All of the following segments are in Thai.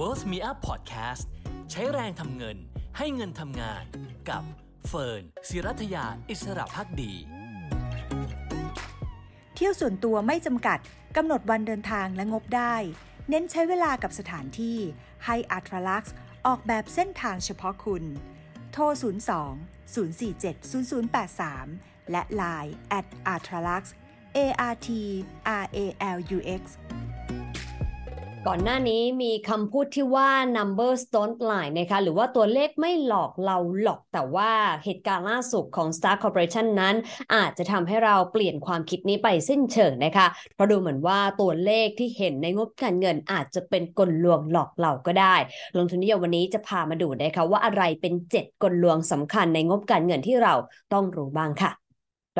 Worth Me Up Podcast ใช้แรงทำเงินให้เงินทำงานกับเฟิร์นศิรัทยาอิสระพักดี เที่ยวส่วนตัวไม่จำกัดกำหนดวันเดินทางและงบได้ เน้นใช้เวลากับสถานที่ให้อัตรลักซ์ออกแบบเส้นทางเฉพาะคุณ โทร 02 047 0083 และ Line at a t r a l u x A R T R A L U X ก่อนหน้านี้มีคำพูดที่ว่า numbers don't lie นะคะหรือว่าตัวเลขไม่หลอกเราหลอกแต่ว่าเหตุการณ์ล่าสุดของ Star Corporation นั้น อาจจะทำให้เราเปลี่ยนความคิดนี้ไปสิ้นเชิงนะคะเพราะดูเหมือนว่าตัวเลขที่เห็นในงบการเงินอาจจะเป็นกลลวงหลอกเราก็ได้ ลงทุนนิยมวันนี้จะพามาดูนะคะว่าอะไรเป็น 7 กลลวงสำคัญในงบการเงินที่เราต้องรู้บ้างค่ะ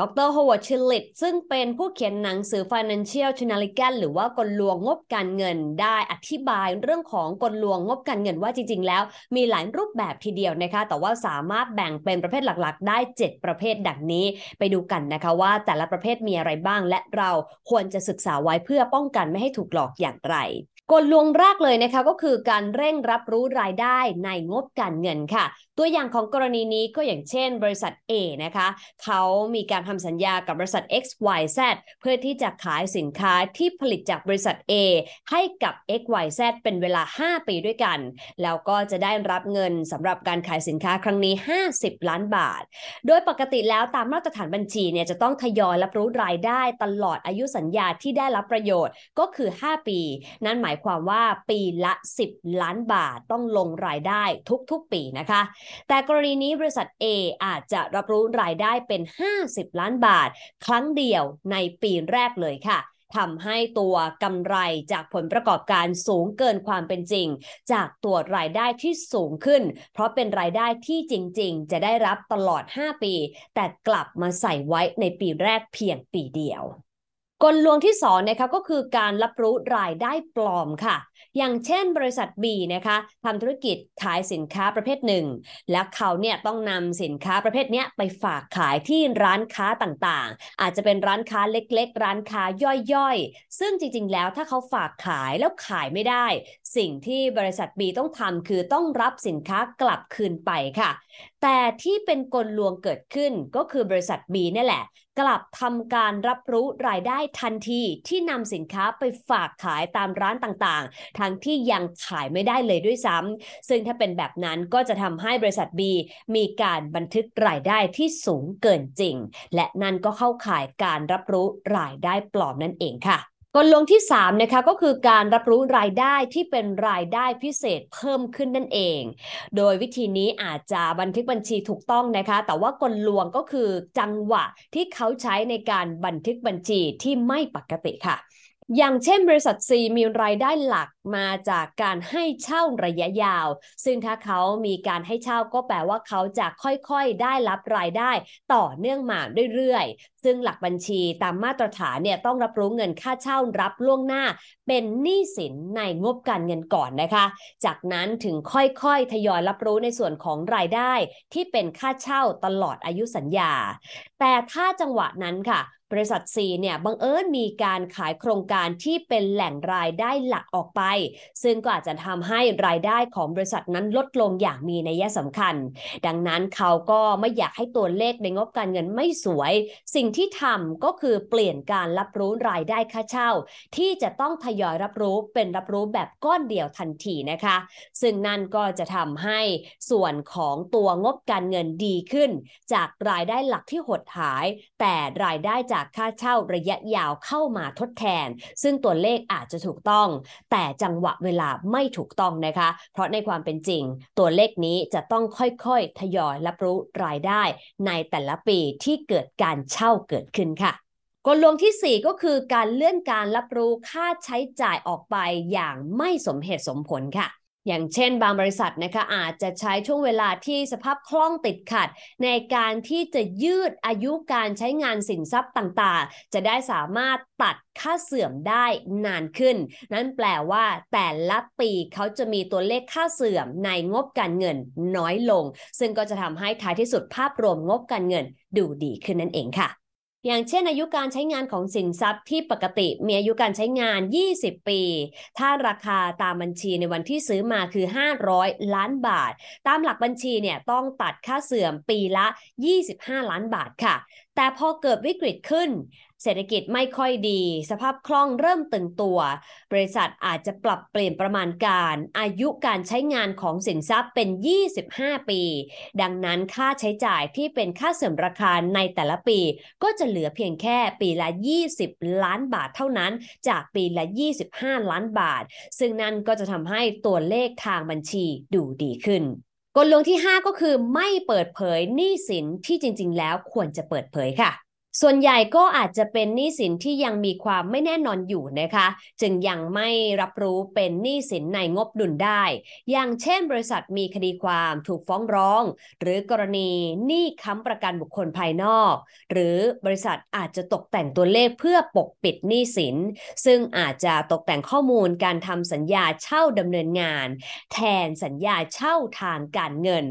ดรโฮวาร์ดชิลิทซึ่งเป็นผู้เขียนหนังสือ Financial c h a n a l i g a n หรือว่ากลลวงงบการเงินได้อธิบายเรื่องของกลลวงงบการเงินว่าจริง ๆ แล้วมีหลายรูปแบบทีเดียวนะคะ แต่ว่าสามารถแบ่งเป็นประเภทหลักๆ ได้ 7 ประเภทดังนี้ ไปดูกันนะคะว่าแต่ละประเภทมีอะไรบ้างและเราควรจะศึกษาไว้เพื่อป้องกันไม่ให้ถูกหลอกอย่างไร กลลวงแรกเลยนะคะก็คือการเร่งรับรู้รายได้ในงบการเงินค่ะ ตัวอย่างของกรณีนี้ก็อย่างเช่น บริษัท A นะคะเขามีการทำสัญญากับบริษัท XYZ เพื่อที่จะขายสินค้าที่ผลิตจากบริษัท A ให้กับ XYZ เป็นเวลา 5 ปีด้วยกัน แล้วก็จะได้รับเงินสำหรับการขายสินค้าครั้งนี้ 50 ล้านบาท โดยปกติแล้วตามมาตรฐานบัญชีเนี่ยจะต้องทยอยรับรู้รายได้ตลอดอายุสัญญาที่ได้รับประโยชน์ก็คือ 5 ปี นั่นหมายความว่าปีละ 10 ล้านบาทต้องลงรายได้ทุกๆปีนะคะ แต่กรณีนี้บริษัท A อาจจะรับรู้รายได้เป็น 50 ล้านบาท ครั้งเดียวในปีแรกเลยค่ะทำให้ตัวกำไรจากผลประกอบการสูงเกินความเป็นจริง จากตัวรายได้ที่สูงขึ้น เพราะเป็นรายได้ที่จริง ๆ จะได้รับตลอด 5 ปี แต่กลับมาใส่ไว้ในปีแรกเพียงปีเดียว กลลวงที่2นะคะก็คือการรับรู้รายได้ปลอมค่ะ อย่างเช่นบริษัท B นะคะทำธุรกิจขายสินค้าประเภทหนึ่ง และเขาเนี่ยต้องนำสินค้าประเภทนี้ไปฝากขายที่ร้านค้าต่างๆ อาจจะเป็นร้านค้าเล็กๆ ร้านค้าย่อยๆ ซึ่งจริงๆแล้วถ้าเขาฝากขายแล้วขายไม่ได้ สิ่งที่บริษัท B ต้องทำคือต้องรับสินค้ากลับคืนไปค่ะ แต่ที่เป็นกลลวงเกิดขึ้นก็คือบริษัท B นี่แหละกลับทำการรับรู้รายได้ทันทีที่นำสินค้าไปฝากขายตามร้านต่างๆ ทั้งที่ยังขายไม่ได้เลยด้วยซ้ำซึ่งถ้าเป็นแบบนั้นก็จะทำให้บริษัท B มีการบันทึกรายได้ที่สูงเกินจริง และนั่นก็เข้าข่ายการรับรู้รายได้ปลอมนั่นเองค่ะ กลลวงที่3นะคะก็คือการรับรู้รายได้ที่เป็นรายได้พิเศษเพิ่มขึ้นนั่นเอง โดยวิธีนี้อาจจะบันทึกบัญชีถูกต้องนะคะ แต่ว่ากลลวงก็คือจังหวะที่เขาใช้ในการบันทึกบัญชีที่ไม่ปกติค่ะ อย่างเช่นบริษัท C มีรายได้หลักมาจากการให้เช่าระยะยาว ซึ่งถ้าเขามีการให้เช่าก็แปลว่าเขาจะค่อยๆได้รับรายได้ต่อเนื่องมาเรื่อยๆ ซึ่งหลักบัญชีตามมาตรฐานเนี่ยต้องรับรู้เงินค่าเช่ารับล่วงหน้า เป็นหนี้สินในงบการเงินก่อนนะคะ จากนั้นถึงค่อยๆ ทยอยรับรู้ในส่วนของรายได้ที่เป็นค่าเช่าตลอดอายุสัญญา แต่ถ้าจังหวะนั้นค่ะ บริษัท C เนี่ยบังเอิญมีการขายโครงการที่เป็นแหล่งรายได้หลักออกไป ซึ่งก็อาจจะทำให้รายได้ของบริษัทนั้นลดลงอย่างมีนัยสำคัญ ดังนั้นเขาก็ไม่อยากให้ตัวเลขในงบการเงินไม่สวย สิ่งที่ทำก็คือเปลี่ยนการรับรู้รายได้ค่าเช่า ที่จะต้องทยอยรับรู้เป็นรับรู้แบบก้อนเดียวทันทีนะคะ ซึ่งนั่นก็จะทำให้ส่วนของตัวงบการเงินดีขึ้น จากรายได้หลักที่หดหาย แต่รายได้จากากค่าเช่าระยะยาวเข้ามาทดแทน ซึ่งตัวเลขอาจจะถูกต้อง แต่จังหวะเวลาไม่ถูกต้องนะคะ เพราะในความเป็นจริง ตัวเลขนี้จะต้องค่อยๆ ทยอยรับรู้รายได้ ในแต่ละปีที่เกิดการเช่าเกิดขึ้นค่ะกลลวงที่ 4 ก็คือการเลื่อนการรับรู้ค่าใช้จ่ายออกไปอย่างไม่สมเหตุสมผลค่ะ อย่างเช่นบางบริษัทนะคะอาจจะใช้ช่วงเวลาที่สภาพคล่องติดขัด ในการที่จะยืดอายุการใช้งานสินทรัพย์ต่างๆ จะได้สามารถตัดค่าเสื่อมได้นานขึ้น นั่นแปลว่าแต่ละปีเขาจะมีตัวเลขค่าเสื่อมในงบการเงินน้อยลง ซึ่งก็จะทำให้ท้ายที่สุดภาพรวมงบการเงินดูดีขึ้นนั่นเองค่ะ อย่างเช่นอายุการใช้งานของสินทรัพย์ที่ปกติมีอายุการใช้งาน 20 ปี ถ้าราคาตามบัญชีในวันที่ซื้อมาคือ 500 ล้านบาท ตามหลักบัญชีเนี่ยต้องตัดค่าเสื่อมปีละ 25 ล้านบาทค่ะ แต่พอเกิดวิกฤตขึ้น เศรษฐกิจไม่ค่อยดี สภาพคล่องเริ่มตึงตัว บริษัทอาจจะปรับเปลี่ยนประมาณการ อายุการใช้งานของสินทรัพย์เป็น 25 ปี ดังนั้นค่าใช้จ่ายที่เป็นค่าเสริมราคาในแต่ละปี ก็จะเหลือเพียงแค่ปีละ 20 ล้านบาทเท่านั้น จากปีละ 25 ล้านบาท ซึ่งนั่นก็จะทำให้ตัวเลขทางบัญชีดูดีขึ้น กลลวงที่ 5 ก็คือไม่เปิดเผยหนี้สินที่จริง ๆ แล้วควรจะเปิดเผยค่ะ ส่วนใหญ่ก็อาจจะเป็นหนี้สินที่ยังมีความไม่แน่นอนอยู่นะคะ จึงยังไม่รับรู้เป็นหนี้สินในงบดุลได้ อย่างเช่น บริษัทมีคดีความถูกฟ้องร้อง หรือกรณีหนี้ค้ำประกันบุคคลภายนอก หรือบริษัทอาจจะตกแต่งตัวเลขเพื่อปกปิดหนี้สิน ซึ่งอาจจะตกแต่งข้อมูลการทำสัญญาเช่าดำเนินงาน แทนสัญญาเช่าทางการเงิน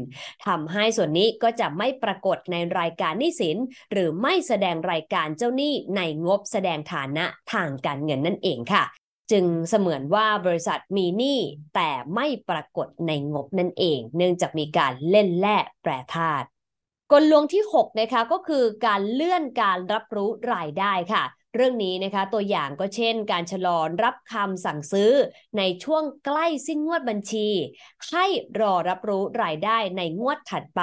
ทำให้ส่วนนี้ก็จะไม่ปรากฏในรายการหนี้สิน หรือไม่แสดงรายการเจ้าหนี้ในงบแสดงฐานะทางการเงินนั่นเองค่ะ จึงเสมือนว่าบริษัทมีหนี้แต่ไม่ปรากฏในงบนั่นเอง เนื่องจากมีการเล่นแร่แปรธาตุกลลวงที่ 6 นะคะก็คือการเลื่อนการรับรู้รายได้ค่ะ เรื่องนี้นะคะตัวอย่างก็เช่น การชะลอรับคำสั่งซื้อในช่วงใกล้สิ้นงวดบัญชี ให้รอรับรู้รายได้ในงวดถัดไป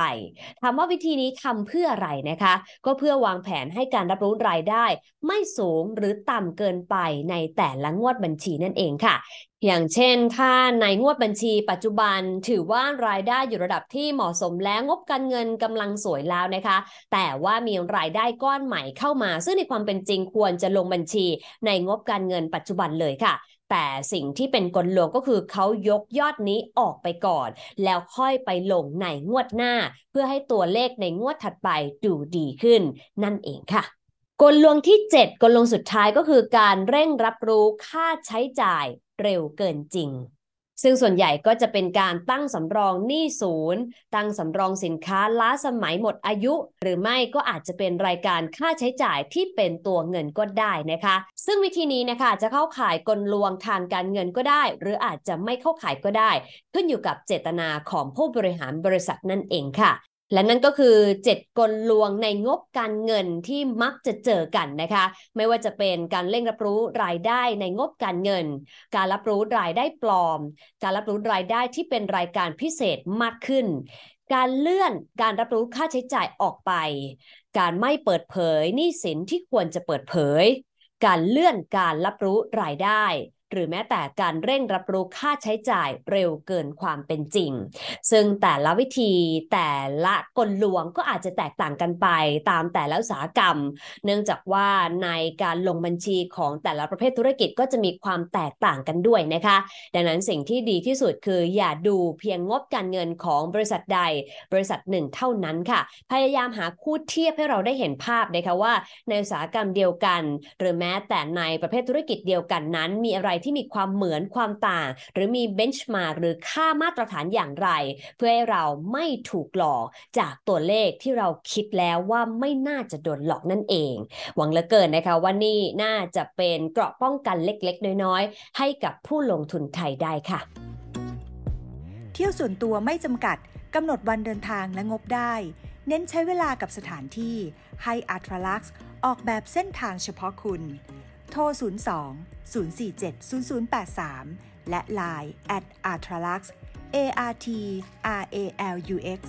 ถามว่าวิธีนี้ทำเพื่ออะไรนะคะ ก็เพื่อวางแผนให้การรับรู้รายได้ ไม่สูงหรือต่ำเกินไปในแต่ละงวดบัญชีนั่นเองค่ะอย่างเช่น ถ้าในงวดบัญชีปัจจุบันถือว่ารายได้อยู่ระดับที่เหมาะสมแล้วงบการเงินกำลังสวยแล้วนะคะ แต่ว่ามีรายได้ก้อนใหม่เข้ามา ซึ่งในความเป็นจริงควรจะลงบัญชีในงบการเงินปัจจุบันเลยค่ะแต่สิ่งที่เป็นกลลวงก็คือเขายกยอดนี้ออกไปก่อน แล้วค่อยไปลงในงวดหน้า เพื่อให้ตัวเลขในงวดถัดไปดูดีขึ้น นั่นเองค่ะ กลลวงที่ 7 กลลวงสุดท้ายก็คือการเร่งรับรู้ค่าใช้จ่ายเร็วเกินจริง ซึ่งส่วนใหญ่ก็จะเป็นการตั้งสำรองหนี้ศูนย์ ตั้งสำรองสินค้าล้าสมัยหมดอายุ หรือไม่ก็อาจจะเป็นรายการค่าใช้จ่ายที่เป็นตัวเงินก็ได้นะคะ ซึ่งวิธีนี้นะคะจะเข้าข่ายกลลวงทางการเงินก็ได้ หรืออาจจะไม่เข้าข่ายก็ได้ ขึ้นอยู่กับเจตนาของผู้บริหารบริษัทนั่นเองค่ะ และนั่นก็คือ 7 กลลวงในงบการเงินที่มักจะเจอกันนะคะ ไม่ว่าจะเป็นการเร่งรับรู้รายได้ในงบการเงิน การรับรู้รายได้ปลอม การรับรู้รายได้ที่เป็นรายการพิเศษมากขึ้น การเลื่อนการรับรู้ค่าใช้จ่ายออกไป การไม่เปิดเผยหนี้สินที่ควรจะเปิดเผย การเลื่อนการรับรู้รายได้ หรือแม้แต่การเร่งรับรู้ค่าใช้จ่ายเร็วเกินความเป็นจริง ซึ่งแต่ละวิธีแต่ละกลลวงก็อาจจะแตกต่างกันไปตามแต่ละอุตสาหกรรม เนื่องจากว่าในการลงบัญชีของแต่ละประเภทธุรกิจก็จะมีความแตกต่างกันด้วยนะคะ ดังนั้นสิ่งที่ดีที่สุดคืออย่าดูเพียงงบการเงินของบริษัทใด บริษัทหนึ่งเท่านั้นค่ะ พยายามหาคู่เทียบให้เราได้เห็นภาพนะคะว่า ในอุตสาหกรรมเดียวกัน หรือแม้แต่ในประเภทธุรกิจเดียวกันนั้น มีอะไรที่มีความเหมือนความต่าง หรือมีเบนช์มาร์กหรือค่ามาตรฐานอย่างไร เพื่อให้เราไม่ถูกหลอกจากตัวเลขที่เราคิดแล้วว่าไม่น่าจะโดนหลอกนั่นเอง หวังเหลือเกินนะคะว่านี่น่าจะเป็นเกราะป้องกันเล็กๆ น้อยๆ ให้กับผู้ลงทุนไทยได้ค่ะ เที่ยวส่วนตัวไม่จำกัดกำหนดวันเดินทางและงบได้ เน้นใช้เวลากับสถานที่ให้อัตลักษณ์ออกแบบเส้นทางเฉพาะคุณ โทร 02 047 0083 และ Line at artralux A R T R A L U X